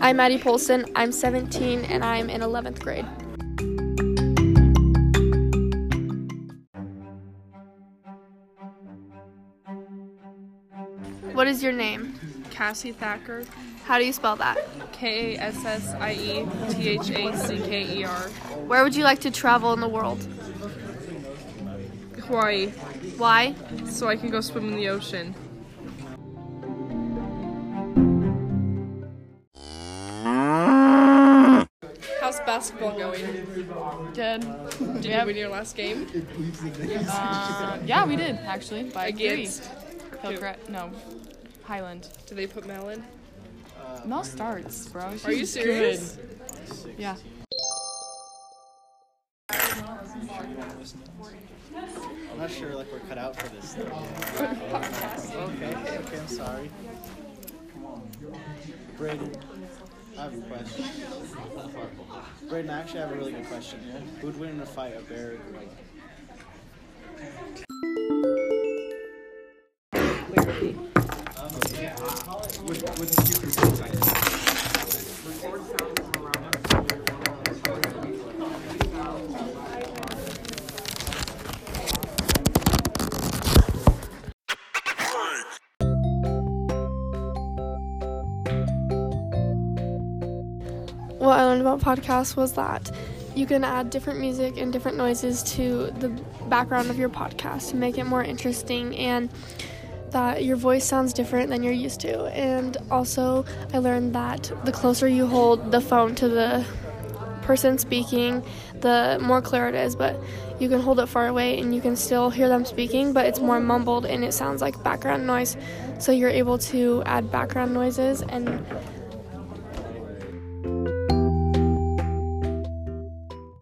I'm Maddie Polson. I'm 17 and I'm in 11th grade. What is your name? Kassie Thacker, How do you spell that? K A S S I E T H A C K E R, Where would you like to travel in the world? Hawaii, Why? so I can go swim in the ocean. Basketball going? Good. Did you win your last game? Uh, yeah, we did actually by three. Against? Hillcrest, no, Highland. Do they put Mel in? Mel starts, bro. Are you She's serious? Good. Yeah. I'm not sure like we're cut out for this. Thing. okay, okay, I'm sorry. Come on. Braden, I have a question. Braden, I actually have a really good question. Who'd win in a fight, a bear or a gorilla? What I learned about podcasts was that you can add different music and different noises to the background of your podcast to make it more interesting and that your voice sounds different than you're used to. And also, I learned that the closer you hold the phone to the person speaking, the more clear it is. But you can hold it far away and you can still hear them speaking, but it's more mumbled and it sounds like background noise. So you're able to add background noises and